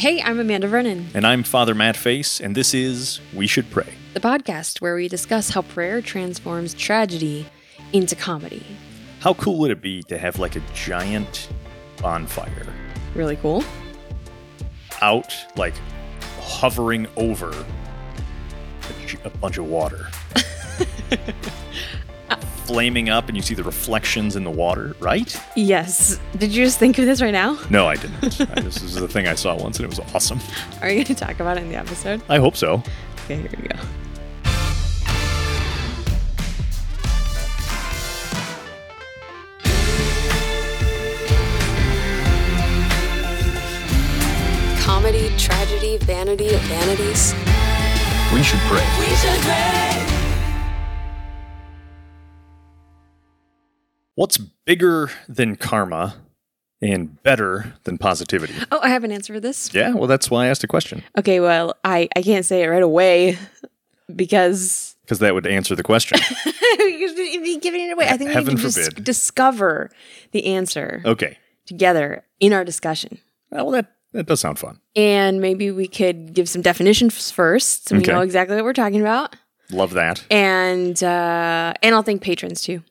Hey, I'm Amanda Vernon, And I'm Father Matt Face, and this is We Should Pray. the podcast where we discuss how prayer transforms tragedy into comedy. How cool would it be to have like a giant bonfire Really cool. out, like hovering over a, a bunch of water? Flaming up, and you see the reflections in the water, right? Yes. Did you just think of this right now? No, I didn't. I, this is the thing I saw once, and it was awesome. Are you going to talk about it in the episode? I hope so. Okay, here we go. Comedy, tragedy, vanity of vanities. We should pray. We should pray. What's bigger than karma and better than positivity? Oh, I have an answer for this. Yeah, well, that's why I asked a question Okay, well, I, I can't say it right away because because that would answer the question. you'd be giving it away. I think we Heaven need to dis- discover the answer Okay. together in our discussion. Well, that that does sound fun. And maybe we could give some definitions first so we Okay. know exactly what we're talking about. Love that. And uh, and I'll thank patrons too.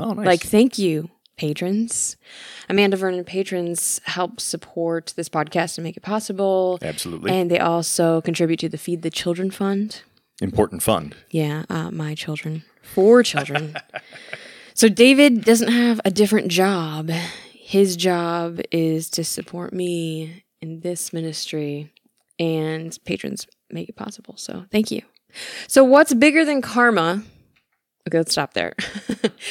Oh, nice. Like, thank you, patrons. Amanda Vernon patrons help support this podcast and make it possible. absolutely And they also contribute to the Feed the Children Fund. important fund. Yeah, uh, my children, four children. so David doesn't have a different job. His job is to support me in this ministry, and patrons make it possible. So thank you. So what's bigger than karma? Let's stop there.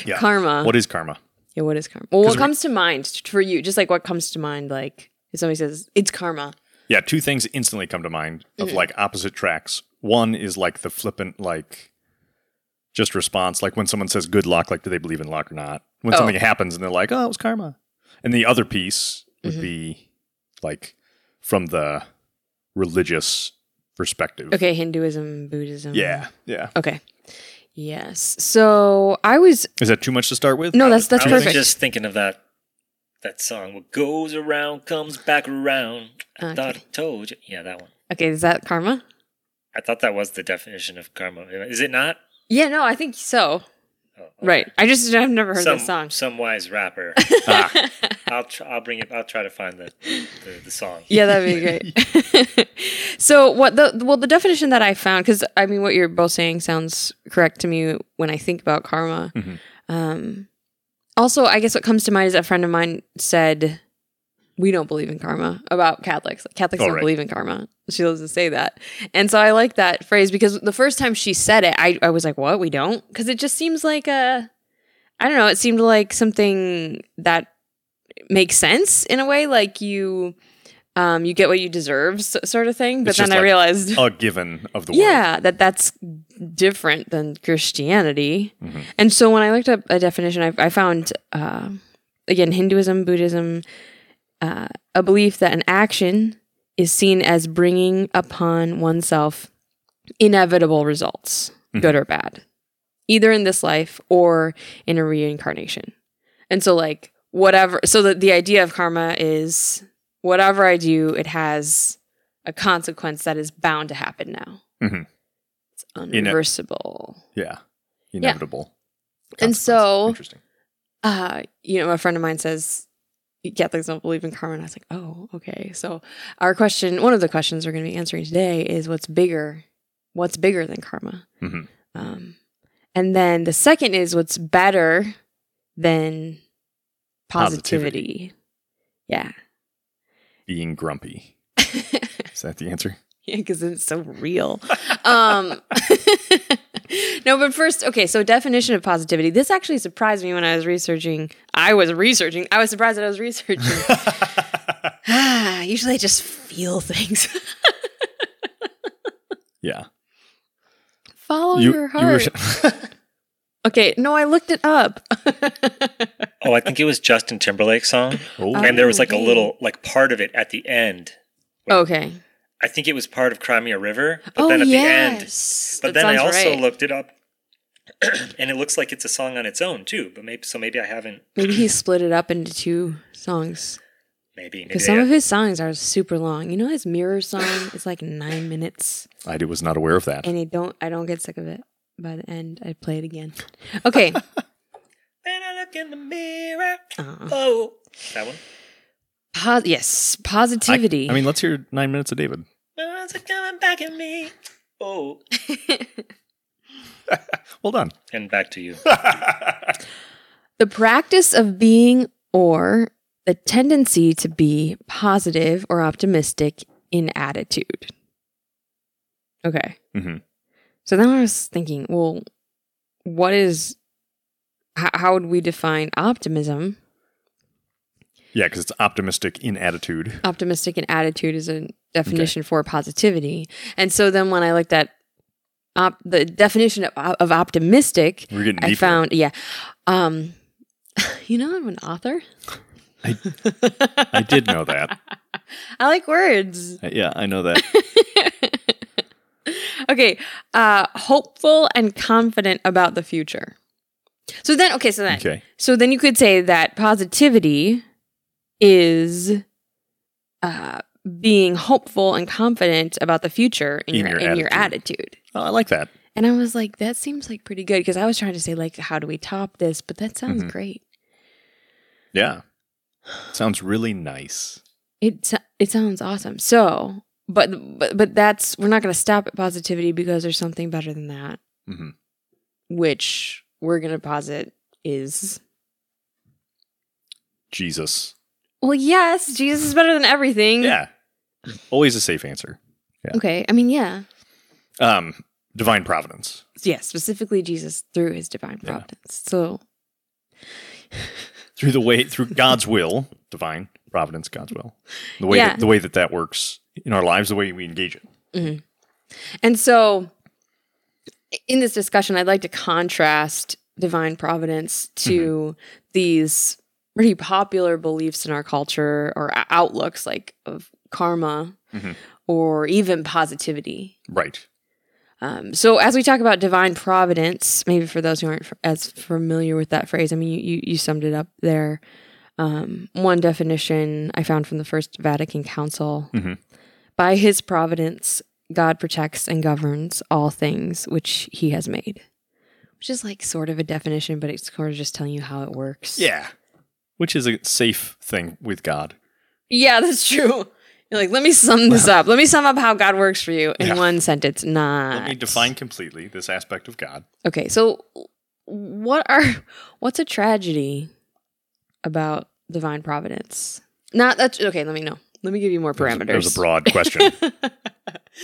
Yeah. Karma. What is karma? yeah, what is karma? Well, what comes to mind for you? Just like what comes to mind, like if somebody says it's karma. Yeah, two things instantly come to mind of mm-hmm. like opposite tracks. One is like the flippant, like just response, like when someone says good luck, like do they believe in luck or not? When Oh. something happens and they're like, oh, it was karma. And the other piece would mm-hmm. be like from the religious perspective. Okay, Hinduism, Buddhism. Yeah, yeah. Okay. Yes. So I was Is that too much to start with? no, that's that's I was perfect. just thinking of that that song. What goes around comes back around. I thought I told you. Yeah, that one. Okay, is that karma? I thought that was the definition of karma. Is it not? Yeah, no, I think so. Okay. Right. I just I've never heard some, this song. Some wise rapper. Ah, I'll try, I'll bring it. I'll try to find the the, the song. Yeah, that'd be great. so what the well the definition that I found because I mean what you're both saying sounds correct to me when I think about karma. Mhm. Um, also, I guess what comes to mind is a friend of mine said we don't believe in karma about Catholics. Catholics Oh, don't right. believe in karma. She loves to say that, and so I like that phrase because the first time she said it, I I was like, what? We don't? Because it just seems like a I don't know. It seemed like something that makes sense in a way, like you um, you get what you deserve, sort of thing. But It's then I like realized, a given of the world. yeah, that that's different than Christianity. Mhm. And so when I looked up a definition, I, I found uh, again Hinduism, Buddhism, uh, a belief that an action is seen as bringing upon oneself inevitable results, Mhm. good or bad, either in this life or in a reincarnation. And so, like, whatever, so the, the idea of karma is whatever I do, it has a consequence that is bound to happen now. Mhm. It's unreversible. Yeah. Inevitable. And so- interesting. uh, you know, a friend of mine says Catholics don't believe in karma. And I was like, oh, okay. So our question, one of the questions we're going to be answering today is what's bigger? What's bigger than karma? Mhm. Um, and then the second is what's better than positivity. Yeah. Being grumpy. Is that the answer? Yeah, because it's so real. um, no, but first, okay. So definition of positivity. This actually surprised me when I was researching. I was researching. I was surprised that I was researching. ah, usually I just feel things. yeah. Follow You- your you were heart. okay, no, I looked it up. Oh, I think it was Justin Timberlake's song, oh, and there was like a little like part of it at the end. okay. I think it was part of Cry Me a River, but oh then at yes. the end, but That then I also right. looked it up, and it looks like it's a song on its own too. But maybe so maybe I haven't. Maybe he split it up into two songs. Maybe. maybe Because some got- of his songs are super long. You know his mirror song is like nine minutes, I was not aware of that. and I don't I don't get sick of it. By the end, I play it again. Okay. When I look in the mirror. Uh, Oh. That one? Pos- yes, positivity. I mean, let's hear nine minutes of David. When's it coming back at me? Oh. Well done. And back to you. the practice of being or the tendency to be positive or optimistic in attitude. Okay. hmm So then I was thinking, well, what is, how, how would we define optimism? Yeah, because it's optimistic in attitude. Optimistic in attitude is a definition for positivity. And so then when I looked at op- the definition of, of optimistic, We're getting I found, yeah. Um, you know, I'm an author. I did know that. I like words. Uh, Yeah, I know that. okay. Uh, hopeful and confident about the future. So then, okay, so then, Okay. so then you could say that positivity is uh, being hopeful and confident about the future in, In your, your in your attitude. Oh, I like that. And I was like, that seems like pretty good because I was trying to say like, how do we top this? But that sounds Mhm. great. Yeah. Sounds really nice. It it sounds awesome. So, but but but that's we're not going to stop at positivity because there's something better than that, hmm which we're going to posit is Jesus. Well, yes, Jesus is better than everything. Yeah. Always a safe answer. Okay. I mean, yeah. Um, divine providence. Yeah, specifically Jesus through his divine Yeah. providence. So, Through the way through God's will, divine providence, God's will. The way Yeah. that, the way that that works in our lives, the way we engage it. and so in this discussion, I'd like to contrast divine providence to these pretty popular beliefs in our culture or outlooks like of karma Mhm. or even positivity. Right. Um, so as we talk about divine providence, maybe for those who aren't f- as familiar with that phrase, I mean, you, you, you summed it up there. Um, one definition I found from the First Vatican Council Mhm. by his providence, God protects and governs all things which he has made. Which is like sort of a definition, but it's sort of just telling you how it works. Yeah. Which is a safe thing with God. Yeah, that's true. You're like, let me sum this up. Let me sum up how God works for you in Yeah. one sentence. Not. Let me define completely this aspect of God. Okay, so what are what's a tragedy about divine providence? Not that's okay. Let me know. Let me give you more parameters. That was a broad question.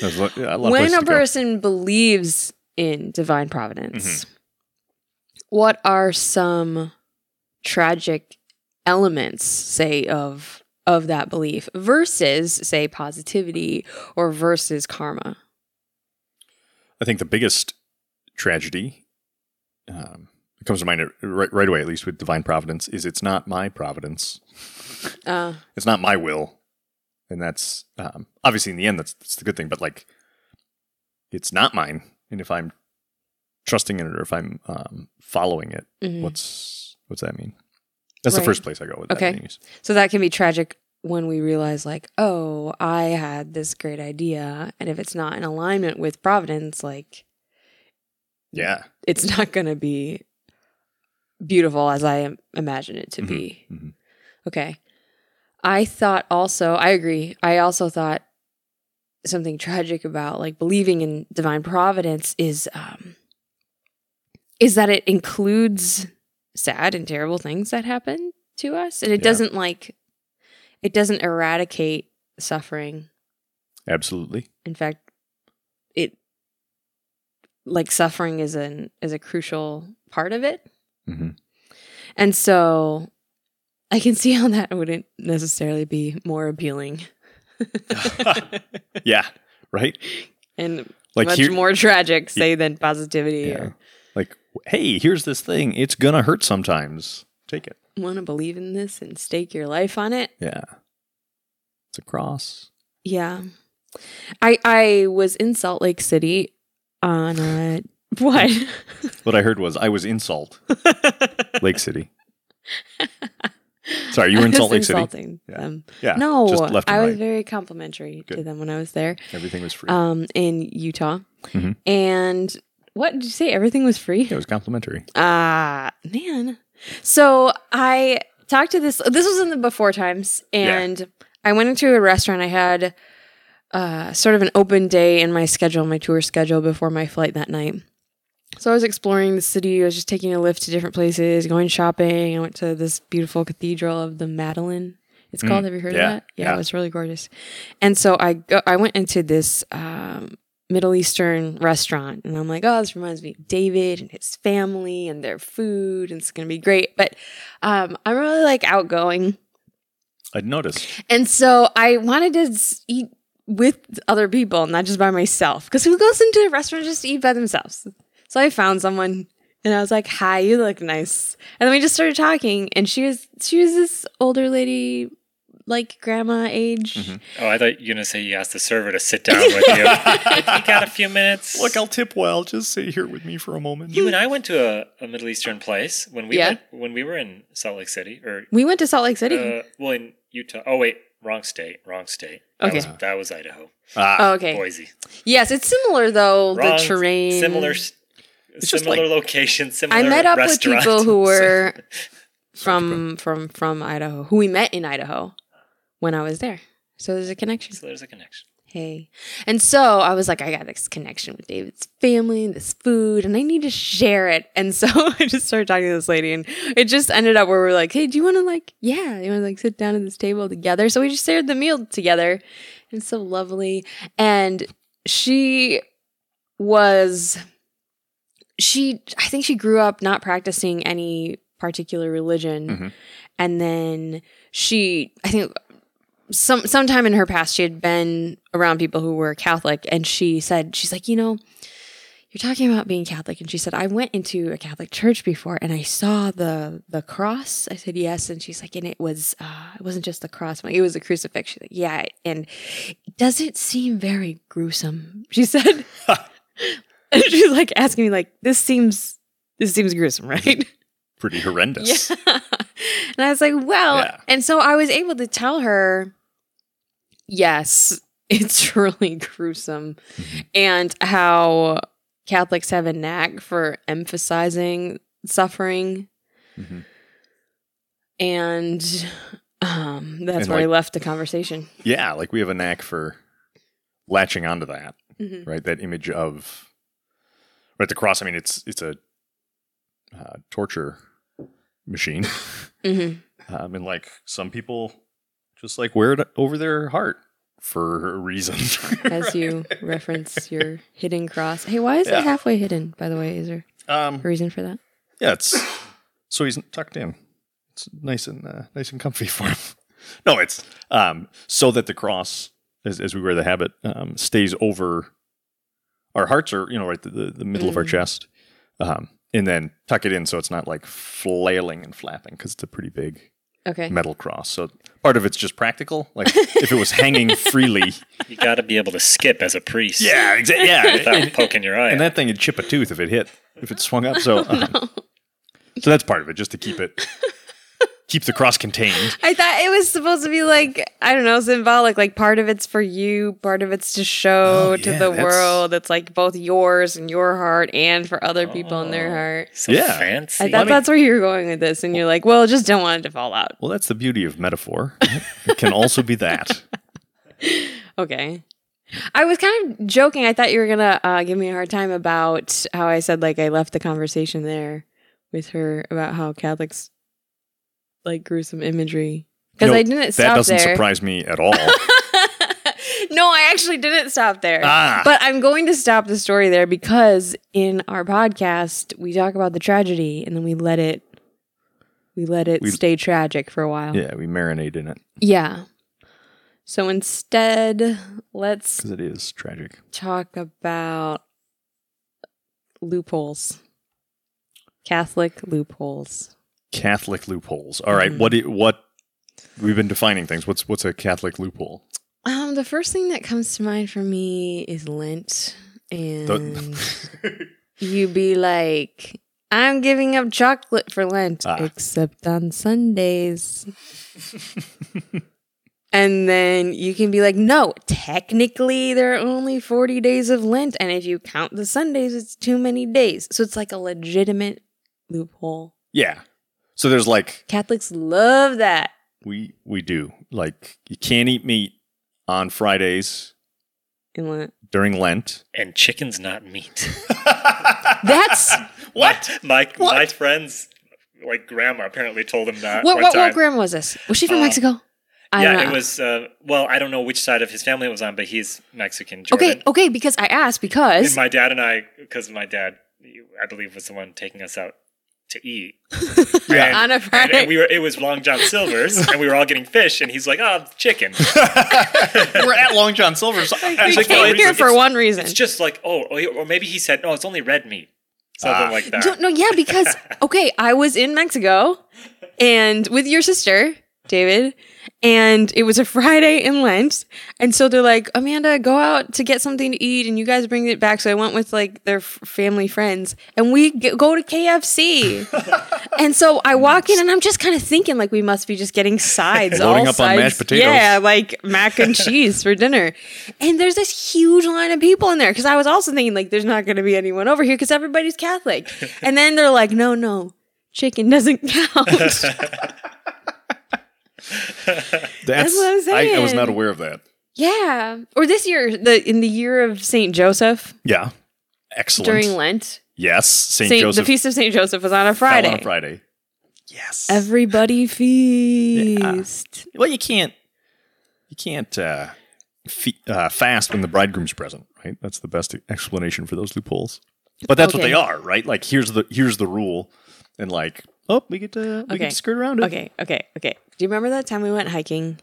A a when a to go. person believes in divine providence, Mm-hmm. what are some tragic elements, say of of that belief versus say positivity or versus karma? I think the biggest tragedy um, that comes to mind right, right away, at least with divine providence, is it's not my providence. Uh, It's not my will, and that's um, obviously in the end that's, that's the good thing. But like, it's not mine, and if I'm trusting in it or if I'm um, following it, mhm. what's what's that mean? That's Right. the first place I go with that. Okay. anyways. So that can be tragic when we realize, like, oh, I had this great idea. And if it's not in alignment with Providence, like, Yeah. it's not going to be beautiful as I imagine it to Mhm, be. mhm. Okay. I thought also, I agree. I also thought something tragic about like believing in divine providence is um is that it includes sad and terrible things that happen to us and it Yeah. doesn't like it doesn't eradicate suffering Absolutely. in fact it like suffering is an is a crucial part of it hmm and so i can see how that wouldn't necessarily be more appealing Yeah. Right. and Like much here, more tragic say than positivity Yeah. or hey, here's this thing. It's gonna hurt sometimes. Take it. want to believe in this and stake your life on it Yeah. It's a cross. yeah i i was in salt lake city on a what What I heard was I was in Salt Lake City. Sorry, you were in Salt Lake City. insulting Yeah. them. Yeah. No, just left and I was right. very complimentary to them when I was there Everything was free. um, in Utah. Mhm. And what did you say? Everything was free? it was complimentary. Ah, man. So I talked to this. This was in the before times, and I went into a restaurant. I had uh, sort of an open day in my schedule, my tour schedule before my flight that night. So I was exploring the city. I was just taking a lift to different places, going shopping. I went to this beautiful cathedral of the Madeleine. It's Mm, called. Have you heard yeah, of that? Yeah, yeah. it was really gorgeous. And so I go, I went into this um, Middle Eastern restaurant, and I'm like, oh, this reminds me of David and his family and their food, and it's gonna be great. But um, I'm really like outgoing, I'd noticed. and so I wanted to eat with other people, not just by myself. Because who goes into a restaurant just to eat by themselves? So I found someone and I was like, "Hi, you look nice." And then we just started talking, and she was she was this older lady, like grandma age. Mhm. Oh, I thought you were gonna say you asked the server to sit down with you. you got a few minutes. Look, I'll tip well. Just sit here with me for a moment. you and I went to a, a Middle Eastern place when we Yeah. went, when we were in Salt Lake City, or We went to Salt Lake City. uh, well in Utah. Oh wait, wrong state, wrong state. That Okay. was, that was Idaho, ah, oh, okay. Boise. Yes, it's similar though. Wrong, the terrain, similar, It's just similar like- location, similar. I met up with people who were from from from Idaho, who we met in Idaho when I was there. So there's a connection. so there's a connection. Hey. And so I was like, I got this connection with David's family, this food, and I need to share it. And so I just started talking to this lady, and it just ended up where we are like, hey, do you want to like, yeah, you want to like sit down at this table together? So we just shared the meal together. And so lovely. And she was, she, I think she grew up not practicing any particular religion. Mhm. And then she, I think some sometime in her past she had been around people who were Catholic and she said she's like, you know, you're talking about being Catholic and she said I went into a Catholic church before and I saw the the cross. I said yes and she's like and it was uh it wasn't just the cross, it was a crucifix. She's like, yeah, and does it seem very gruesome? She said. and she's like asking me like this seems this seems gruesome, right? pretty horrendous. Yeah. And I was like, well, Yeah. and so I was able to tell her, yes, it's really gruesome. Mhm. And how Catholics have a knack for emphasizing suffering. Mhm. And um, that's And, where I left the conversation. Yeah, like we have a knack for latching onto that, Mhm. right? That image of right the cross. I mean, it's it's a uh, torture machine, Mhm. um, and like some people just like wear it over their heart for a reason. As you reference your hidden cross. Hey, why is Yeah. it halfway hidden, by the way? Is there um, a reason for that? yeah, it's so he's tucked in. It's nice and uh, nice and comfy for him. No, it's um, so that the cross, as, as we wear the habit, um, stays over our hearts, are you know right the, the, middle of our Mm. chest, um, and then tuck it in so it's not like flailing and flapping because it's a pretty big Okay. metal cross. So part of it's just practical. Like if it was hanging freely, You got to be able to skip as a priest. yeah, exa- yeah, Without and, poking your eye. and out. that thing would chip a tooth if it hit if it swung up. So um, so that's part of it, just to keep it keep the cross contained. I thought it was supposed to be like I don't know, symbolic. Like part of it's for you, part of it's to show Oh, to yeah, the that's- world. It's like both yours and your heart, and for other people in their Oh, heart. So Yeah. fancy. I thought me- that's where you were going with this, and you're like, well, just don't want it to fall out. Well, that's the beauty of metaphor. It can also be that. Okay. I was kind of joking. I thought you were gonna uh, give me a hard time about how I said like I left the conversation there with her about how Catholics like gruesome imagery because I didn't stop there. That doesn't there. surprise me at all. no, I actually didn't stop there. ah, But I'm going to stop the story there because in our podcast we talk about the tragedy and then we let it we let it We- stay tragic for a while. yeah, we marinate in it Yeah. So instead, let's because it is tragic. talk about loopholes. Catholic loopholes. Catholic loopholes. All right, Mhm. what? i- what? We've been defining things. What's what's a Catholic loophole? Um, the first thing that comes to mind for me is Lent, and The- you be like, I'm giving up chocolate for Lent, Ah. except on Sundays. and then you can be like, no, technically there are only 40 days of Lent. And if you count the Sundays, it's too many days. So it's like a legitimate loophole. Yeah. So there's like Catholics love that. we we do like you can't eat meat on Fridays In Lent. during Lent. And chicken's not meat. That's What? My What? my friends, like grandma, apparently told him that what, what, what grandma was this? Was she from Uh, Mexico? I yeah, don't know. it was. Uh, well, I don't know which side of his family it was on, but he's Mexican. Jordan. Okay, okay, because I asked because And my dad and I, because my dad, I believe, was the one taking us out to eat. Yeah. on a Friday. and we were. It was Long John Silver's, and we were all getting fish. And he's like, "Oh, chicken." We're at Long John Silver's. I we like, came no, it's- here it's- for one reason. It's just like, oh, or maybe he said, "No, it's only red meat," something Ah. like that. No, no, yeah, because okay, I was in Mexico and with your sister, David, and it was a Friday in Lent, and so they're like, Amanda, go out to get something to eat, and you guys bring it back. So I went with like their f- family friends, and we g- go to KFC, and so I walk in, and I'm just kind of thinking like we must be just getting sides, Loading all up on mashed potatoes. yeah, like mac and cheese for dinner, and there's this huge line of people in there because I was also thinking like there's not going to be anyone over here because everybody's Catholic, and then they're like, no, no, chicken doesn't count. That's, what I'm I, I was not aware of that. yeah, or this year, the in the year of Saint Joseph Yeah. Excellent. during Lent, yes. Saint, Saint, Joseph the feast of Saint Joseph was on a Friday. on a Friday. Yes. Everybody feast. well, you can't. You can't uh, fe- uh, fast when the bridegroom's present, right? That's the best explanation for those loopholes. But that's what they are, right? Like here's the here's the rule, and like oh, we get to we Okay. get to skirt around it. Okay, okay, okay. Do you remember that time we went hiking?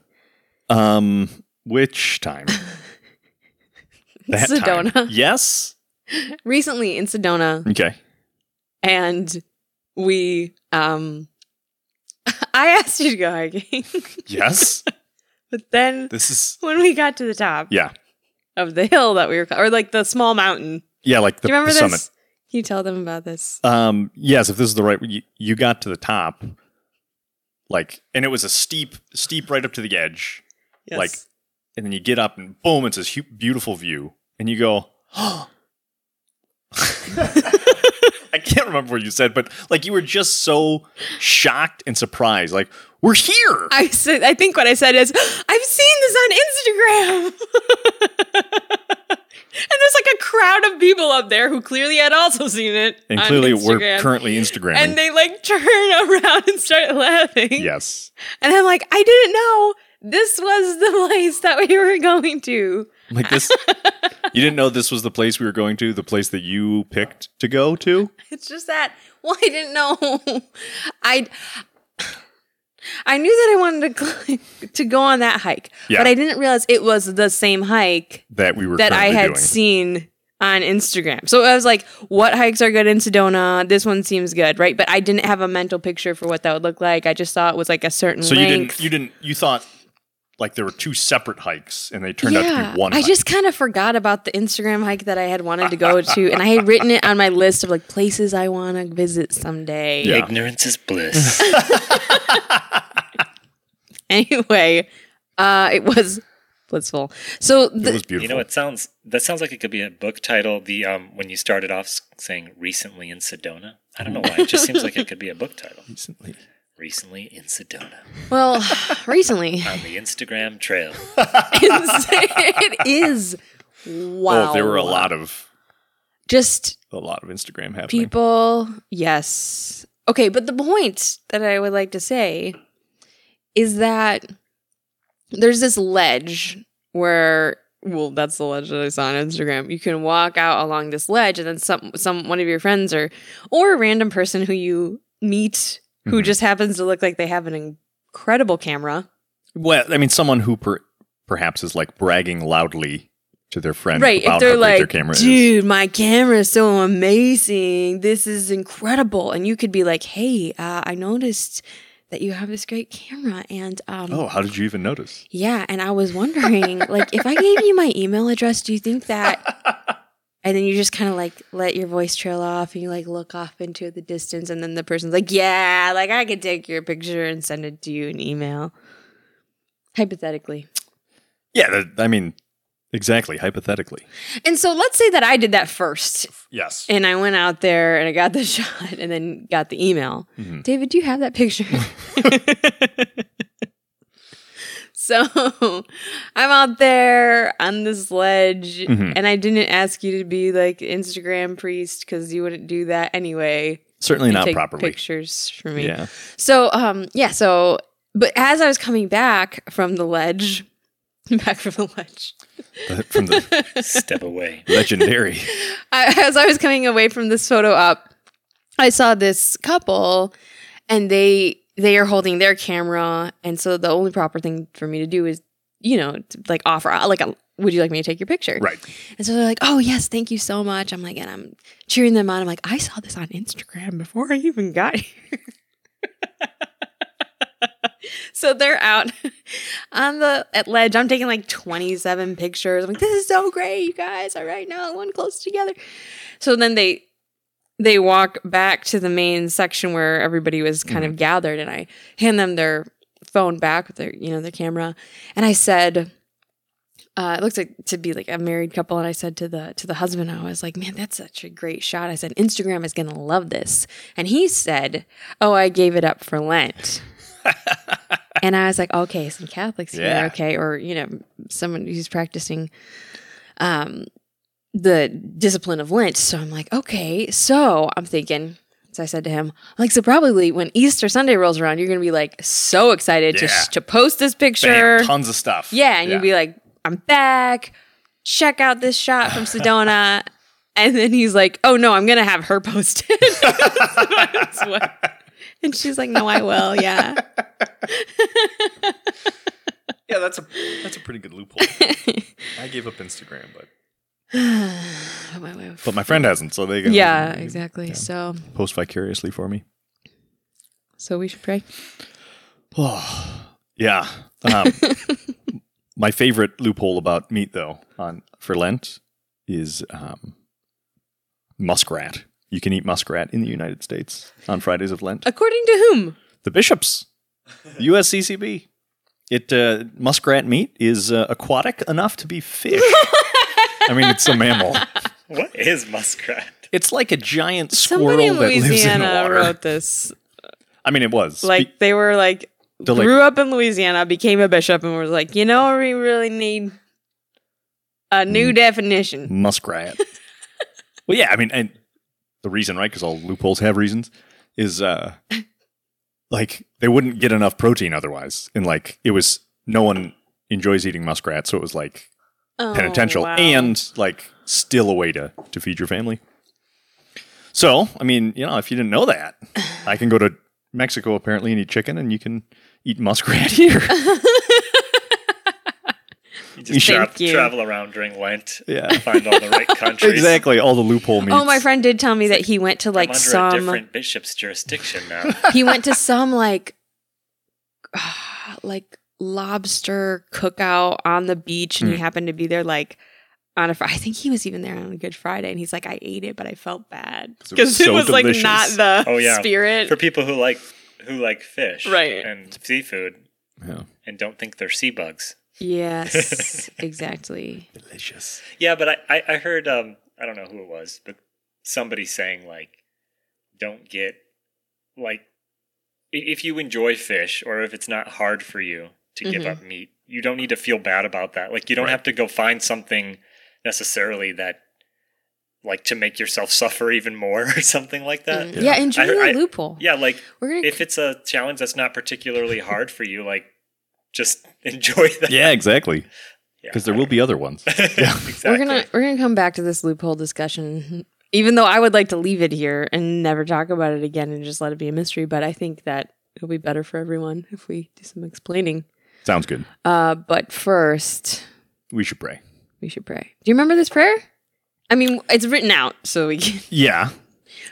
Um, which time. Sedona. Yes. Recently in Sedona, Okay. and we um I asked you to go hiking. Yes. but then this is when we got to the top yeah of the hill that we were or like the small mountain. yeah like the, Do you remember the this? summit. You tell them about this? Um, yes, if this is the right, you, you got to the top, like, and it was a steep, steep right up to the edge, Yes. like, and then you get up and boom, it's this hu- beautiful view, and you go, oh. I can't remember what you said, but like you were just so shocked and surprised, like we're here. I said I think what I said is I've seen this on Instagram. and there's like a crowd of people up there who clearly had also seen it. and clearly, we're currently Instagramming. And they like turn around and start laughing. yes, And I'm like, I didn't know this was the place that we were going to. like this. you didn't know this was the place we were going to, the place that you picked to go to. It's just that, well, I didn't know. I I knew that I wanted to cl- to go on that hike, Yeah. but I didn't realize it was the same hike That we were that I had doing. seen on Instagram. So I was like, what hikes are good in Sedona? This one seems good, right? But I didn't have a mental picture for what that would look like. I just thought it was like a certain So you didn't you didn't you thought like there were two separate hikes and they turned out to be one I hike. just kind of forgot about the Instagram hike that I had wanted to go to, and I had written it on my list of like places I want to visit someday. Yeah. Ignorance is bliss. Anyway, uh, it was blissful. So it was beautiful. you know, it sounds that sounds like it could be a book title. The um, when you started off saying recently in Sedona. I don't know why. It just seems like it could be a book title. recently. Recently in Sedona well, recently on the Instagram trail. it is. Wow, Oh, there were a lot of just a lot of Instagram happening. people. Yes. Okay, but the point that I would like to say is that there's this ledge where well that's the ledge that I saw on Instagram. You can walk out along this ledge and then some some one of your friends or or a random person who you meet who Mhm. just happens to look like they have an incredible camera. Well, I mean, someone who per, perhaps is like bragging loudly to their friend right. If about they're like, their camera is. dude, my camera is so amazing. This is incredible. And you could be like, hey, uh, I noticed that you have this great camera. And um, Oh, how did you even notice? yeah. And I was wondering, like, if I gave you my email address, do you think that and then you just kind of like let your voice trail off and you like look off into the distance and then the person's like yeah like i could take your picture and send it to you in email hypothetically Yeah, that, I mean, exactly. Hypothetically, and so let's say that i did that first yes. and i went out there and i got the shot and then got the email Mhm. david do you have that picture so i'm out there on this ledge Mhm. and i didn't ask you to be like instagram priest because you wouldn't do that anyway Certainly not properly. pictures for me Yeah. so um yeah so but as i was coming back from the ledge back from the ledge From the Step away. legendary. I, as I was coming away from this photo up, I saw this couple, and they they are holding their camera, and so the only proper thing for me to do is, you know, to like offer uh, like a. Would you like me to take your picture? Right. And so they're like, "Oh yes, thank you so much." I'm like, and I'm cheering them on. I'm like, I saw this on Instagram before I even got here. so they're out on the at ledge. I'm taking like 27 pictures. I'm like, this is so great, you guys. All right, now one close together. So then they they walk back to the main section where everybody was kind of gathered, and I hand them their phone back with their you know their camera, and I said. Uh, it looks like to be like a married couple, and I said to the to the husband, I was like, "Man, that's such a great shot." I said, "Instagram is gonna love this," and he said, "Oh, I gave it up for Lent." And I was like, okay, some Catholics here, okay, or you know, someone who's practicing um the discipline of Lent. So I'm like, okay, so I'm thinking. So I said to him, like, so probably when Easter Sunday rolls around, you're gonna be like so excited to Yeah. to post this picture. Bam, tons of stuff. Yeah, and you'd be like, I'm back. Check out this shot from Sedona. and then he's like, Oh no, I'm gonna have her post it. That's what- and she's like, No, I will. Yeah. yeah, that's a that's a pretty good loophole. I gave up Instagram, but My wife- but my friend hasn't, so they can yeah, exactly. So, post vicariously for me. so we should pray. Oh, yeah. Um, my favorite loophole about meat, though, on for Lent is um, muskrat. You can eat muskrat in the United States on Fridays of Lent. According to whom? The bishops, USCCB. It uh, muskrat meat is uh, aquatic enough to be fish. I mean, it's a mammal. What is muskrat? It's like a giant Somebody squirrel in that lives in Louisiana water. wrote this. I mean, it was Like they were like They're grew up in Louisiana, became a bishop, and was like, you know, we really need a new Mm. definition. muskrat. well, yeah, I mean, and the reason, right? Because all loopholes have reasons. Is uh, like they wouldn't get enough protein otherwise, and like it was no one enjoys eating muskrat, so it was like Oh, penitential wow. and like still a way to to feed your family. So, I mean, you know, if you didn't know that, I can go to Mexico apparently and eat chicken, and you can eat muskrat here. You just Thank tra- you. travel around during Lent, Yeah. find all the right countries. exactly, all the loophole meats. Oh, my friend did tell me that he went to I'm like under a some different bishop's jurisdiction now. he went to some like like lobster cookout on the beach and he Mm. happened to be there like on a Fri- I think he was even there on a good Friday and he's like I ate it but I felt bad 'Cause it was because it so was like not the Oh, yeah. spirit For people who like who like fish Right. and seafood Yeah. and don't think they're sea bugs. Yes exactly Delicious. Yeah, but I, I, I heard um I don't know who it was, but somebody saying like don't get like if you enjoy fish or if it's not hard for you to give Mhm. up meat, you don't need to feel bad about that. Like you don't Right. have to go find something necessarily that like to make yourself suffer even more or something like that. Mm. yeah, enjoy I- the I- loophole Yeah, like gonna if it's a challenge that's not particularly hard for you, like just enjoy that. Yeah, exactly. Yeah, Because there I will be other ones. Yeah. exactly. we're gonna we're gonna come back to this loophole discussion even though I would like to leave it here and never talk about it again and just let it be a mystery but I think that it'll be better for everyone if we do some explaining Sounds good. uh but first We should pray. we should pray do you remember this prayer I mean it's written out so we can Yeah.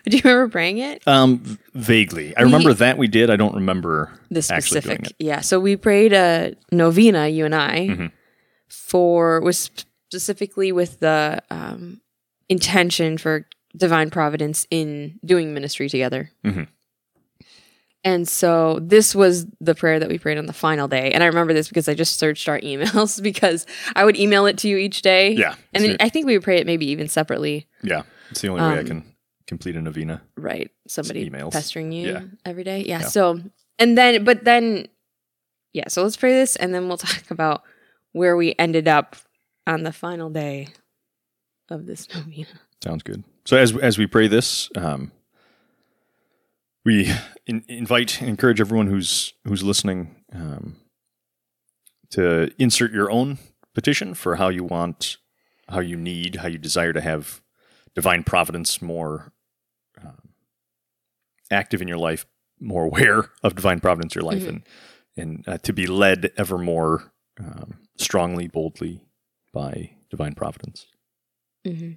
do you remember praying it Um, vaguely. I We- remember that we did. I don't remember the specific yeah so we prayed a novena you and I Mhm. for was specifically with the um intention for divine providence in doing ministry together. Mhm. And so this was the prayer that we prayed on the final day. And I remember this because I just searched our emails because I would email it to you each day. Yeah. And then I think we would pray it maybe even separately. yeah. It's the only way I Um, can complete a novena. Right. Somebody emails. pestering you Yeah. every day. Yeah. Yeah. So, and then, but then, yeah. So let's pray this and then we'll talk about where we ended up on the final day of this novena. Sounds good. So as as we pray this, um, we in, invite and encourage everyone who's who's listening um, to insert your own petition for how you want, how you need, how you desire to have divine providence more active in your life, more aware of divine providence in your life, Mhm. and and uh, to be led ever more um, strongly, boldly by divine providence. Mm-hmm.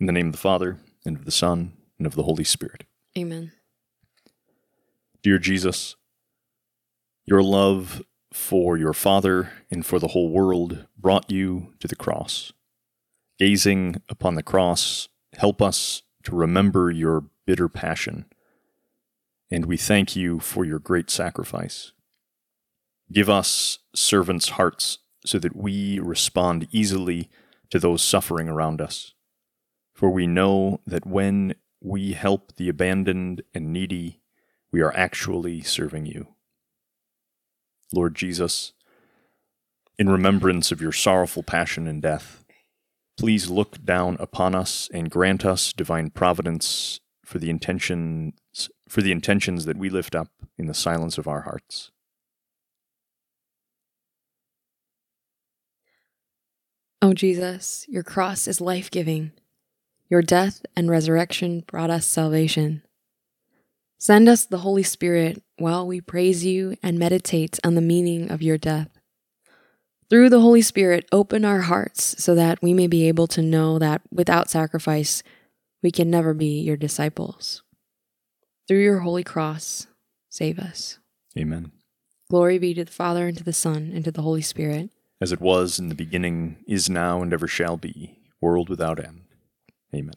In the name of the Father, and of the Son, and of the Holy Spirit. Amen. Dear Jesus, your love for your Father and for the whole world brought you to the cross. Gazing upon the cross, help us to remember your bitter passion, and we thank you for your great sacrifice. Give us servants' hearts so that we respond easily to those suffering around us. For we know that when we help the abandoned and needy, we are actually serving you. Lord Jesus, in remembrance of your sorrowful passion and death, please look down upon us and grant us divine providence for the intentions for the intentions that we lift up in the silence of our hearts. Oh, Jesus, your cross is life giving. Your death and resurrection brought us salvation. Send us the Holy Spirit while we praise you and meditate on the meaning of your death. Through the Holy Spirit, open our hearts so that we may be able to know that without sacrifice, we can never be your disciples. Through your holy cross, save us. Amen. Glory be to the Father, and to the Son, and to the Holy Spirit. As it was in the beginning, is now, and ever shall be, world without end. Amen.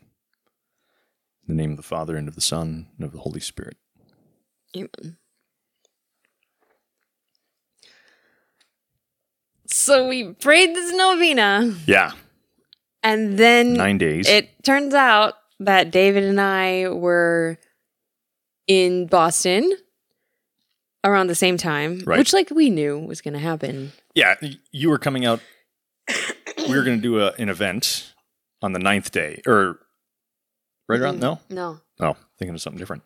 In the name of the Father, and of the Son, and of the Holy Spirit. Amen. So we prayed this novena, Yeah, and then nine days. it turns out that David and I were in Boston around the same time, Right. which, like, we knew was going to happen. Yeah, you were coming out. we were going to do a, an event on the ninth day, or right around. Mhm. No, No. no, thinking of something different.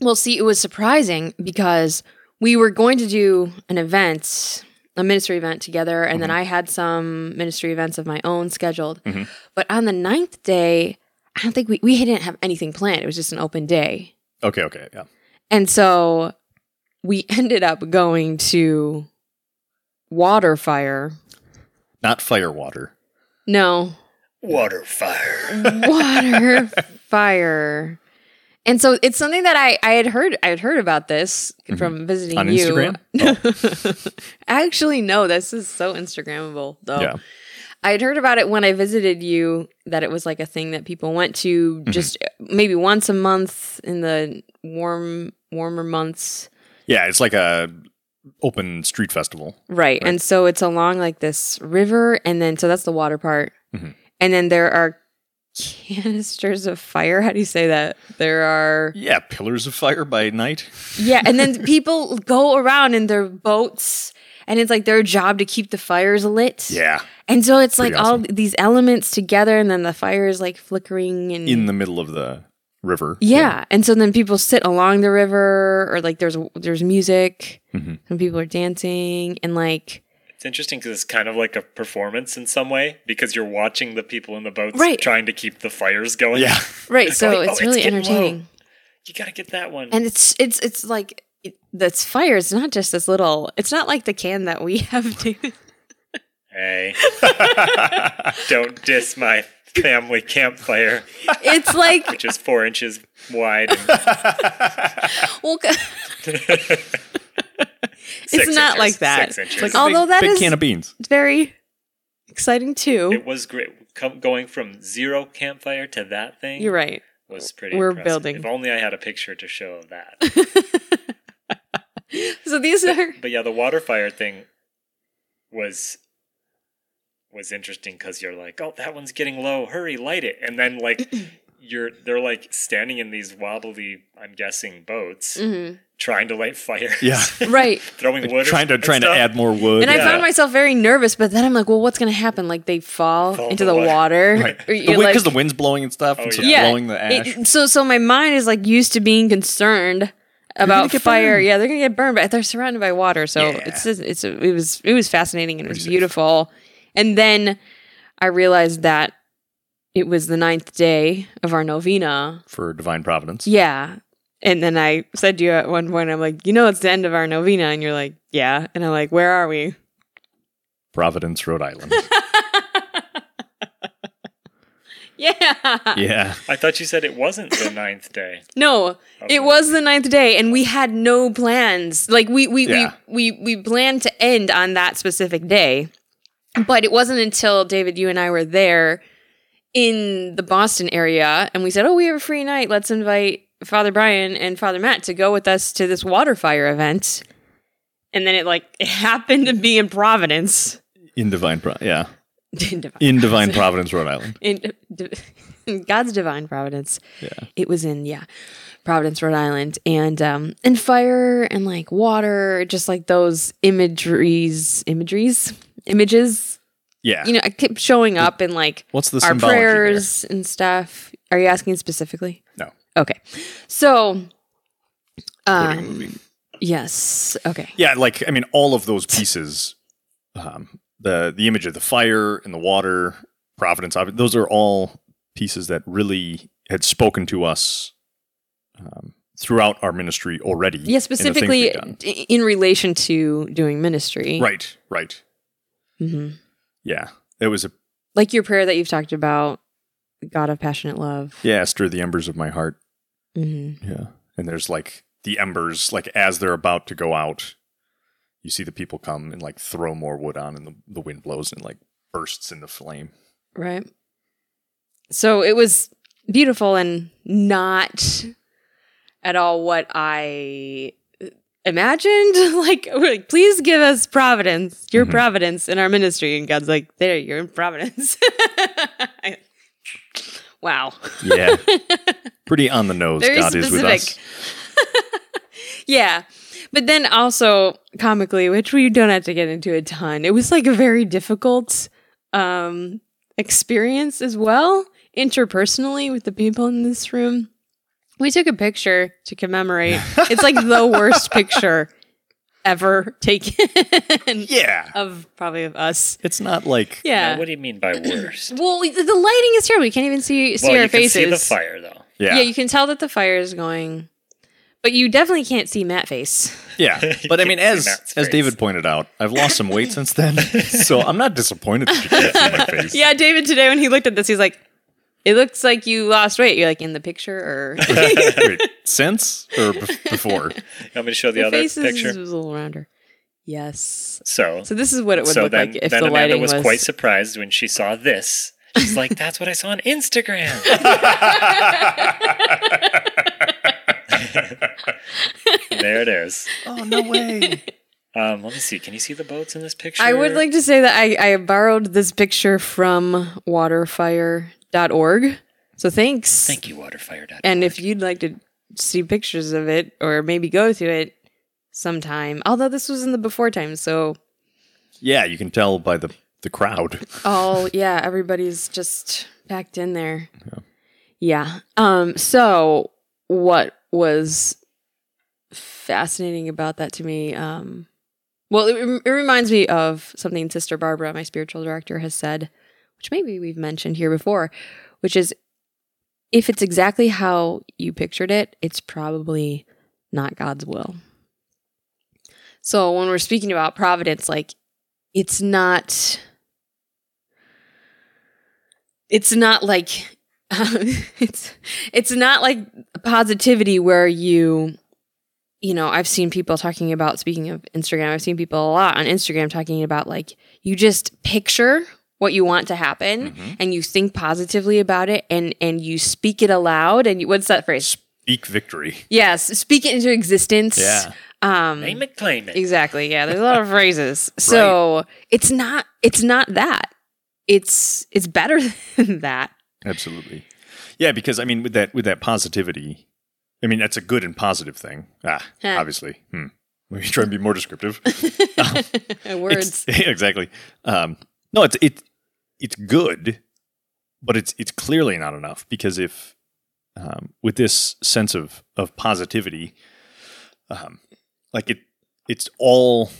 Well, see, it was surprising because we were going to do an event, a ministry event together, and then I had some ministry events of my own scheduled. Mhm. But on the ninth day, I don't think we, we didn't have anything planned. It was just an open day. Okay, okay, yeah, And so we ended up going to water fire. not fire water. No, Water fire. water fire. And so it's something that I, I had heard I had heard about this mm-hmm. from visiting On you. Instagram? Oh. Actually, no, this is so Instagrammable though. Yeah, I had heard about it when I visited you that it was like a thing that people went to Mm-hmm. just maybe once a month in the warm warmer months. yeah, it's like a open street festival. Right. And so it's along like this river and then so that's the water part. Mhm. And then there are canisters of fire. How do you say that? There are Yeah, pillars of fire by night. Yeah, and then people go around in their boats and it's like their job to keep the fires lit. Yeah, And so it's like Pretty all these elements together and then the fire is like flickering and in the middle of the river. yeah. And so then people sit along the river or like there's there's music. Mhm. Some people are dancing and like It's interesting because it's kind of like a performance in some way because you're watching the people in the boats Right. trying to keep the fires going. yeah, right, so going, it's "Oh, it's really low." entertaining. You gotta get that one. And it's it's it's like it, that's fire. It's not just this little. It's not like the can that we have. David. Hey, don't diss my family campfire, It's like which is four inches wide. And well, six not inches, like that. Six It's inches. like, Although that big is- can of beans. it's very exciting too. It was great. Com- going from zero campfire to that thing You're right. was pretty. We're impressive. building. If only I had a picture to show of that. So these are but yeah, the water fire thing was was interesting because you're like, oh, that one's getting low. Hurry, light it, and then like you're they're like standing in these wobbly, I'm guessing, boats Mhm. trying to light fires. Yeah. right. throwing wood. trying to and trying to add more wood. And I found myself very nervous, but then I'm like, well, what's going to happen? Like they fall, Fall into the the water. right. The wind because like- the wind's blowing and stuff, Oh, and so yeah. blowing the ash. It- so so my mind is like used to being concerned about fire. burned. Yeah, they're gonna get burned, but they're surrounded by water. So Yeah. it's just- it's it was it was fascinating and it was beautiful. And then I realized that it was the ninth day of our novena. for divine providence. Yeah. And then I said to you at one point, I'm like, you know, it's the end of our novena. And you're like, yeah. And I'm like, where are we? Providence, Rhode Island. Yeah. yeah. I thought you said it wasn't the ninth day. No, Okay. it was the ninth day, and we had no plans. Like we we, Yeah. we we we planned to end on that specific day, but it wasn't until David, you and I were there in the Boston area, and we said, "Oh, we have a free night. Let's invite Father Brian and Father Matt to go with us to this water fire event." And then it like it happened to be in Providence. In divine pro- yeah. in divine, In divine providence, Rhode Island. in, in God's divine providence. Yeah. It was in yeah, Providence, Rhode Island, and um and fire and like water, just like those imageries, imageries, images. Yeah. You know, I kept showing up in like What's the our symbology there? prayers and stuff. Are you asking specifically? No. Okay, so um, yes, okay, Yeah, like I mean, all of those pieces, um, the the image of the fire and the water, providence, those are all pieces that really had spoken to us um, throughout our ministry already. yeah, in the things specifically we've done. i- in relation to doing ministry, right, right, hmm yeah. It was a Like your prayer that you've talked about, God of passionate love. yeah, stir the embers of my heart. hmm Yeah, and there's like the embers, like as they're about to go out, you see the people come and like throw more wood on, and the, the wind blows and like bursts into flame. Right. So it was beautiful and not at all what I imagined. like, we're like, please give us providence, your Mhm. providence in our ministry. And God's like, there, you're in providence. wow. Yeah, pretty on the nose. Very God is with us. specific. Yeah. But then also comically, which we don't have to get into a ton, it was like a very difficult um experience as well, interpersonally with the people in this room. We took a picture to commemorate. it's like the worst picture ever taken Yeah, of probably of us. it's not like Yeah. Now, what do you mean by worst? well, the the lighting is terrible. We can't even see see well, our you can faces. see the fire though. yeah, Yeah, you can tell that the fire is going, but you definitely can't see Matt face. yeah. But I mean, as Matt's as face. David pointed out, I've lost some weight since then, so I'm not disappointed that you can't see my face. Yeah, David today when he looked at this, he's like, "It looks like you lost weight." You're like in the picture, or Wait, since or bef- before? You want me to show the, the other face is picture? a little rounder. Yes. So, So this is what it would so look then, like if then the Amanda lighting was, was. quite surprised when she saw this. She's like, "That's what I saw on Instagram." there it is. Oh no way! Um, let me see. Can you see the boats in this picture? I would like to say that I, I borrowed this picture from waterfire.org. So thanks. Thank you, Waterfire. And if you'd like to see pictures of it or maybe go to it sometime, although this was in the before time, so Yeah, you can tell by the the crowd. Oh yeah, everybody's just packed in there. Yeah. Um. So what was fascinating about that to me? Um. Well, it, it reminds me of something Sister Barbara, my spiritual director, has said, which maybe we've mentioned here before, which is if it's exactly how you pictured it, it's probably not God's will. So when we're speaking about providence, like it's not it's not like it's it's not like positivity where you you know i've seen people talking about speaking of instagram i've seen people a lot on instagram talking about like you just picture what you want to happen Mm-hmm. and you think positively about it and and you speak it aloud and you, what's that phrase Speak victory. yes speak it into existence Yeah. um Name it, claim it. exactly yeah there's a lot of phrases so it's not it's not that it's it's better than that Absolutely. Yeah, because I mean, with that with that positivity, I mean that's a good and positive thing. Ah, Huh. obviously. Hmm. Let me try and be more descriptive. words It's- exactly. Um, no, it's it it's good, but it's it's clearly not enough because if um, with this sense of of positivity, um, like it it's all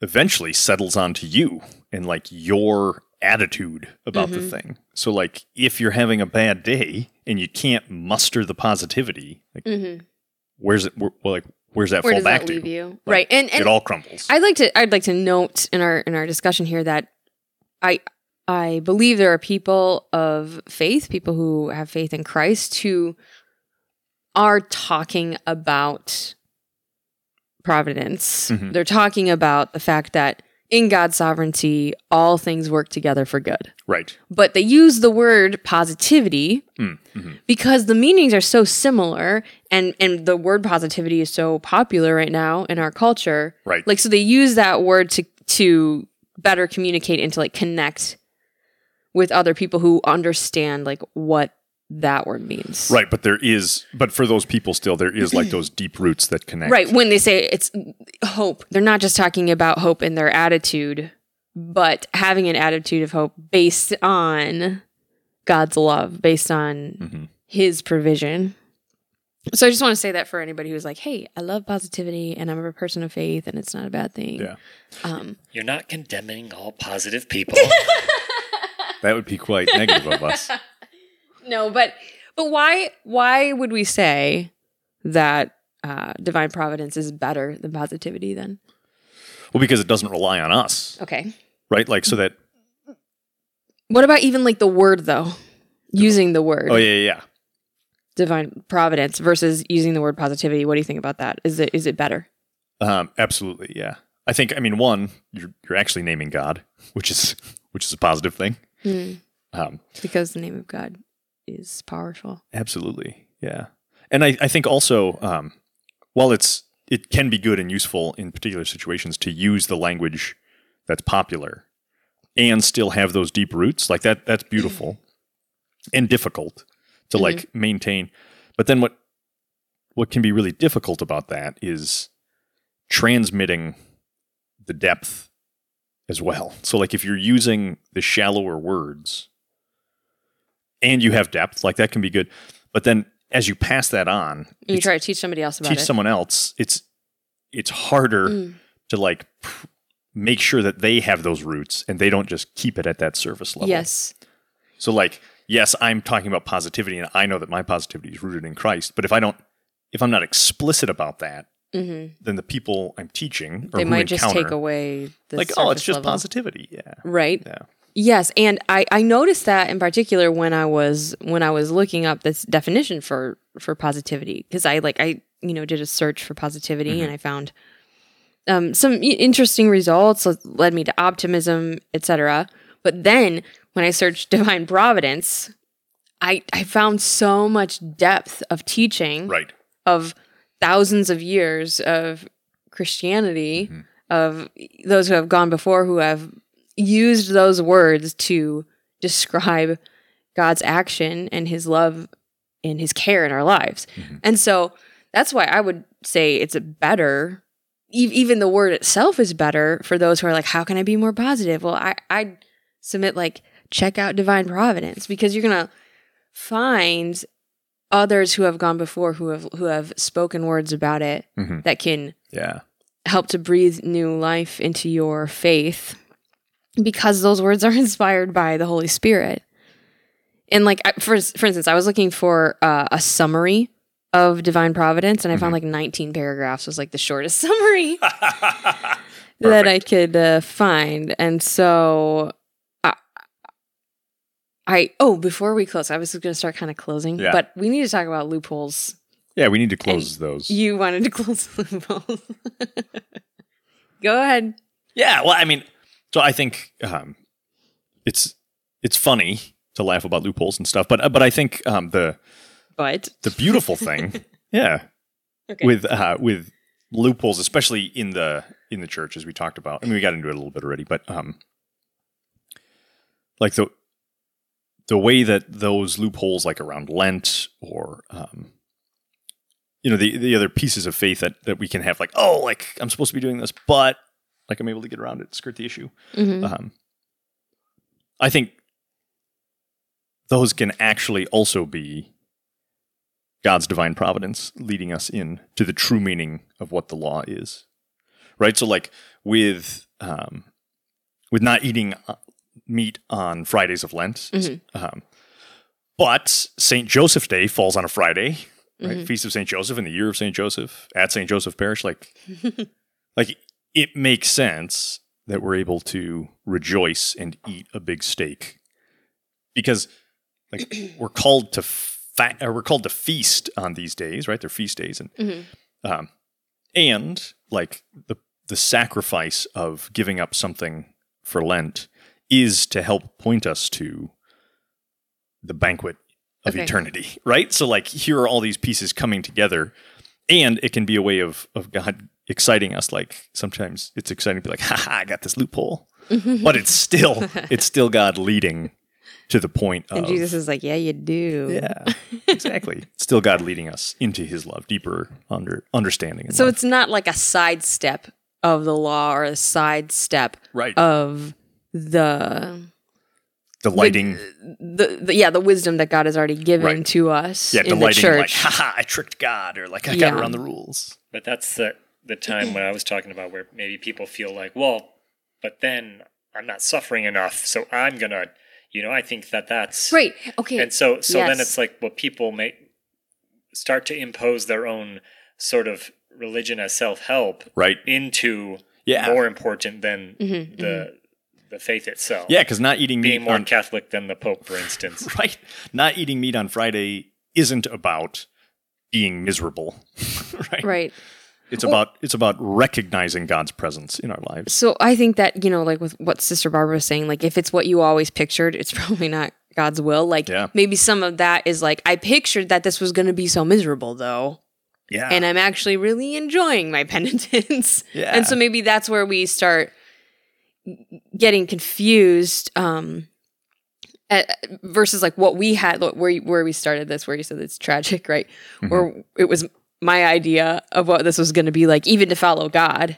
eventually settles onto you and like your attitude about the Mhm. thing. So like if you're having a bad day and you can't muster the positivity, like Mhm. where's it? Where, well, like where's that where fall back to? Like, right and and it all crumbles. I'd like to I'd like to note in our in our discussion here that I I believe there are people of faith, people who have faith in Christ who are talking about providence. Mhm. They're talking about the fact that in God's sovereignty all things work together for good. right. But they use the word positivity Mm, mhm. because the meanings are so similar and and the word positivity is so popular right now in our culture Right. like so they use that word to to better communicate and to like connect with other people who understand like what that word means Right, but there is, but for those people still, there is like those deep roots that connect. right when they say it's hope they're not just talking about hope in their attitude but having an attitude of hope based on god's love based on Mhm. his provision. So I just want to say that for anybody who's like, "Hey, I love positivity and I'm a person of faith and it's not a bad thing." Yeah, Um, You're not condemning all positive people. that would be quite negative of us. no, but but why why would we say that uh, divine providence is better than positivity then? Well, because it doesn't rely on us, Okay. right? Like so that. What about even like the word though? Using the word Oh yeah, yeah, yeah. divine providence versus using the word positivity. What do you think about that? Is it is it better? Um, absolutely, yeah. I think. I mean, one, you're you're actually naming God, which is which is a positive thing. Hmm. Um, Because the name of God is powerful. absolutely, yeah. And I, I think also, um, while it's it can be good and useful in particular situations to use the language that's popular and still have those deep roots, like that. That's beautiful and difficult to Mhm. like maintain. But then what what can be really difficult about that is transmitting the depth as well. So like if you're using the shallower words and you have depth, like that can be good. But then as you pass that on, you try to teach somebody else about teach it. someone else, it's it's harder Mm. to like pr- make sure that they have those roots and they don't just keep it at that surface level. Yes. So like, yes, I'm talking about positivity and I know that my positivity is rooted in Christ, but if I don't if I'm not explicit about that, hmm then the people I'm teaching or They might just take away the like, oh, it's just level. positivity. Yeah. right? Yeah. Yes, and I I noticed that in particular when I was when I was looking up this definition for for positivity because I like I you know did a search for positivity Mm-hmm. and I found um, some interesting results that led me to optimism, etc. But then when I searched divine providence, I I found so much depth of teaching Right. of thousands of years of Christianity, Mhm. of those who have gone before, who have used those words to describe God's action and his love and his care in our lives. Mhm. And so that's why I would say it's a better, e- even the word itself is better for those who are like, how can I be more positive? Well, I, I'd submit like, check out divine providence because you're going to find others who have gone before who have who have spoken words about it Mhm. that can Yeah. help to breathe new life into your faith because those words are inspired by the Holy Spirit. And like for for instance, I was looking for uh, a summary of divine providence, and I found like 19 paragraphs was like the shortest summary that I could uh, find. And so I oh before we close, I was going to start kind of closing, Yeah. but we need to talk about loopholes. yeah, we need to close those. You wanted to close loopholes. Go ahead. Yeah, well, I mean, so I think um, it's it's funny to laugh about loopholes and stuff, but but I think um, the But the beautiful thing, yeah, Okay. with uh, with loopholes, especially in the in the church, as we talked about. I mean, we got into it a little bit already, but um, like the the way that those loopholes, like around Lent or um, you know, the the other pieces of faith that that we can have, like oh, like I'm supposed to be doing this, but like I'm able to get around it, skirt the issue. Mhm. Um, I think those can actually also be God's divine providence leading us in to the true meaning of what the law is. Right? So like with um with not eating uh, meat on Fridays of Lent. Mhm. Um but St. Joseph Day falls on a Friday, right? Mhm. Feast of St. Joseph in the year of St. Joseph at St. Joseph Parish like like it makes sense that we're able to rejoice and eat a big steak because like we're called to fa- or we're called to feast on these days right they're feast days and Mhm. um and like the the sacrifice of giving up something for lent is to help point us to the banquet of Okay. eternity right so like here are all these pieces coming together and it can be a way of of god exciting us like sometimes it's exciting to be like haha i got this loophole but it's still it's still god leading to the point of and Jesus is like, yeah, you do. yeah exactly still god leading us into his love deeper under understanding and So love. it's not like a sidestep of the law or a sidestep right of the delighting the, the yeah the wisdom that God has already given Right. to us yeah in the delighting like church. haha i tricked god or like i got around the rules But that's the the time when I was talking about where maybe people feel like, well, but then I'm not suffering enough, so I'm gonna, you know, I think that that's right. Okay. And so, so then it's like, well, people may start to impose their own sort of religion as self help right into yeah more important than Mhm, the the faith itself. yeah because not eating meat being more on, Catholic than the Pope, for instance. right not eating meat on friday isn't about being miserable right right. it's about it's about recognizing god's presence in our lives So I think that, you know, like with what Sister Barbara was saying, like if it's what you always pictured, it's probably not God's will. Like Yeah. maybe some of that is like, I pictured that this was going to be so miserable though. yeah And I'm actually really enjoying my penitence. Yeah. And so maybe that's where we start getting confused. Um, at, versus like what we had, where where we started this, where you said it's tragic, right? Mm-hmm. Where it was my idea of what this was going to be like, even to follow God,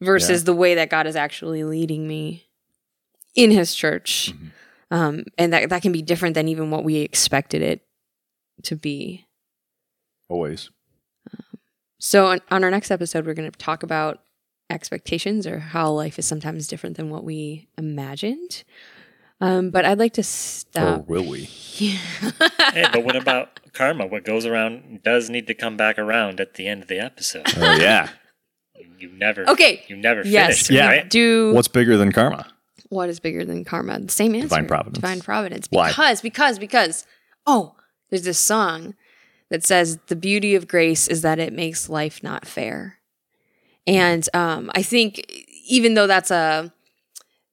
versus the way that God is actually leading me in His church, Mhm. um, and that that can be different than even what we expected it to be. always So on, on our next episode, we're going to talk about expectations or how life is sometimes different than what we imagined. Um, but I'd like to or stop. will we hey, but what about karma? What goes around does need to come back around at the end of the episode. oh yeah You never, Okay. you never Yes. finished Yeah. right? Do what's bigger than karma what is bigger than karma? The same answer. Divine providence. Divine providence. Why? Because, because, because. Oh, there's this song that says the beauty of grace is that it makes life not fair. And um, I think even though that's a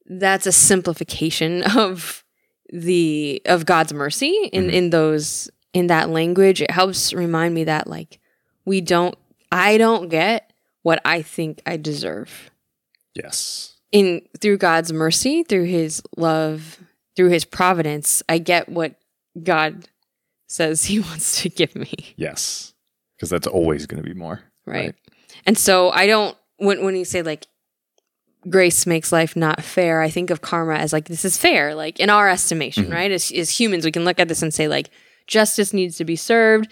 that's a simplification of the of God's mercy in Mhm. in those in that language, it helps remind me that like we don't I don't get what I think I deserve. Yes. In through God's mercy, through his love, through his providence, I get what God says he wants to give me, yes. Because that's always going to be more right? Right. And so I don't when when you say like grace makes life not fair, I think of karma as like this is fair, like in our estimation, Mhm. right? As as humans, we can look at this and say like justice needs to be served.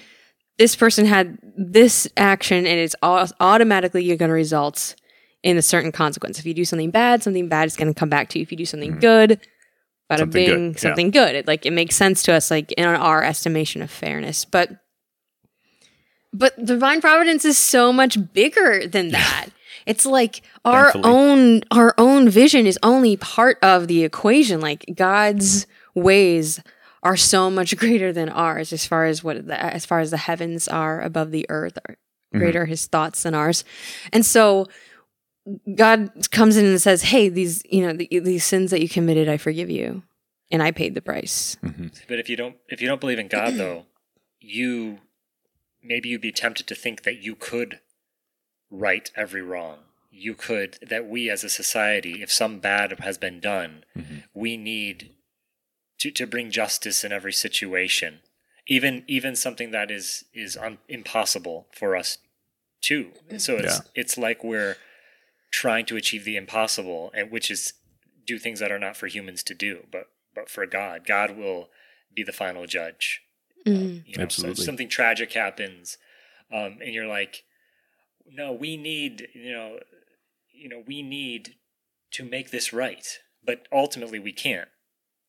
This person had this action and it's au- automatically going to result in a certain consequence. If you do something bad, something bad is going to come back to you. If you do something Mhm. good, bada Something good, bing, yeah. something good. It like it makes sense to us, like in our estimation of fairness. But but divine providence is so much bigger than that. It's like our Thankfully. own our own vision is only part of the equation. Like God's ways are so much greater than ours as far as what the, as far as the heavens are above the earth are Mhm. greater his thoughts than ours and so God comes in and says, "Hey, these you know the, these sins that you committed, I forgive you, and I paid the price." But if you don't if you don't believe in God though, you maybe you'd be tempted to think that you could right every wrong. You could that we as a society, if some bad has been done, mm-hmm. we need to to bring justice in every situation. Even even something that is is un, impossible for us to. So it's Yeah. it's like we're trying to achieve the impossible and which is do things that are not for humans to do, but but for God. God will be the final judge. Mm. You know, Absolutely. So something tragic happens, um, and you're like, no, we need, you know, you know, we need to make this right, but ultimately we can't.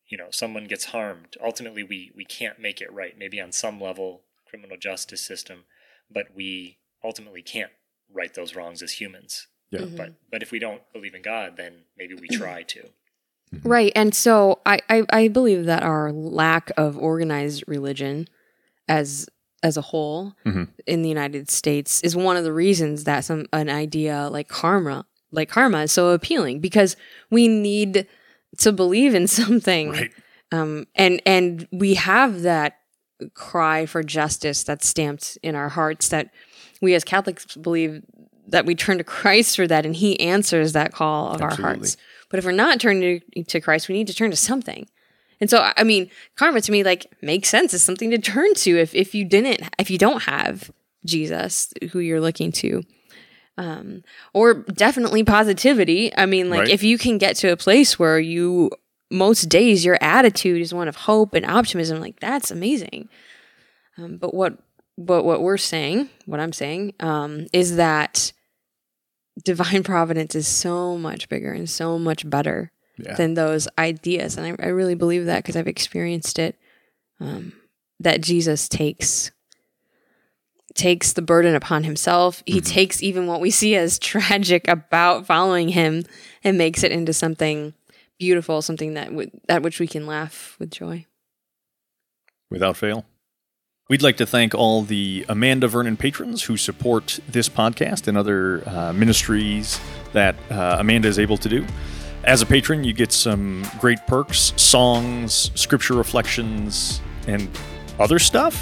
You know, someone gets harmed. Ultimately, we we can't make it right. Maybe on some level, criminal justice system, but we ultimately can't right those wrongs as humans. Yeah. Mhm. But but if we don't believe in God, then maybe we try to. Right. And so I, I, I believe that our lack of organized religion as as a whole Mhm. in the United States is one of the reasons that some an idea like karma like karma is so appealing because we need to believe in something. Right. Um and and we have that cry for justice that's stamped in our hearts that we as Catholics believe that we turn to Christ for that and he answers that call of our hearts. But if we're not turning to, Christ, we need to turn to something. And so, I I mean, karma to me like makes sense. It's something to turn to if if you didn't, if you don't have Jesus, who you're looking to, um, or definitely positivity. I mean, like Right. if you can get to a place where you most days your attitude is one of hope and optimism, like that's amazing. Um, but what but what we're saying, what I'm saying, um, is that divine providence is so much bigger and so much better Yeah. than those ideas. And I, I really believe that because I've experienced it. Um, that Jesus takes takes the burden upon himself. He takes even what we see as tragic about following him and makes it into something beautiful, something that w- at which we can laugh with joy. without fail. We'd like to thank all the Amanda Vernon patrons who support this podcast and other uh, ministries that uh, Amanda is able to do. As a patron, you get some great perks, songs, scripture reflections, and other stuff.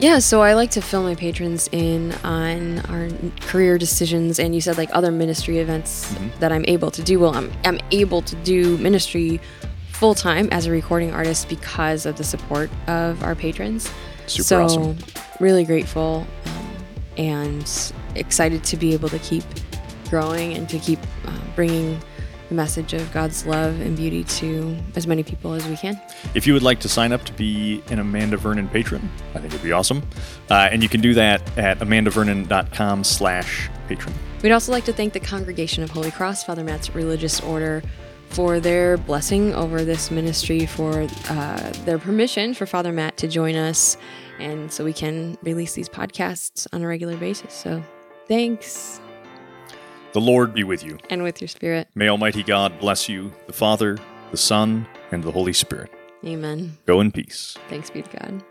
Yeah, so I like to fill my patrons in on our career decisions, and you said like other ministry events that I'm able to do. Well, I'm I'm able to do ministry full time as a recording artist because of the support of our patrons. Super so awesome. really grateful um, and excited to be able to keep growing and to keep uh, bringing the message of God's love and beauty to as many people as we can. If you would like to sign up to be an Amanda Vernon patron, I think it'd be awesome. Uh, and you can do that at amandavernon.com slash patron. We'd also like to thank the Congregation of Holy Cross, Father Matt's religious order, for their blessing over this ministry, for uh, their permission for Father Matt to join us, and so we can release these podcasts on a regular basis. So thanks, The Lord be with you. and with your spirit. May Almighty God bless you, the Father, the Son, and the Holy Spirit. Amen. Go in peace. Thanks be to God.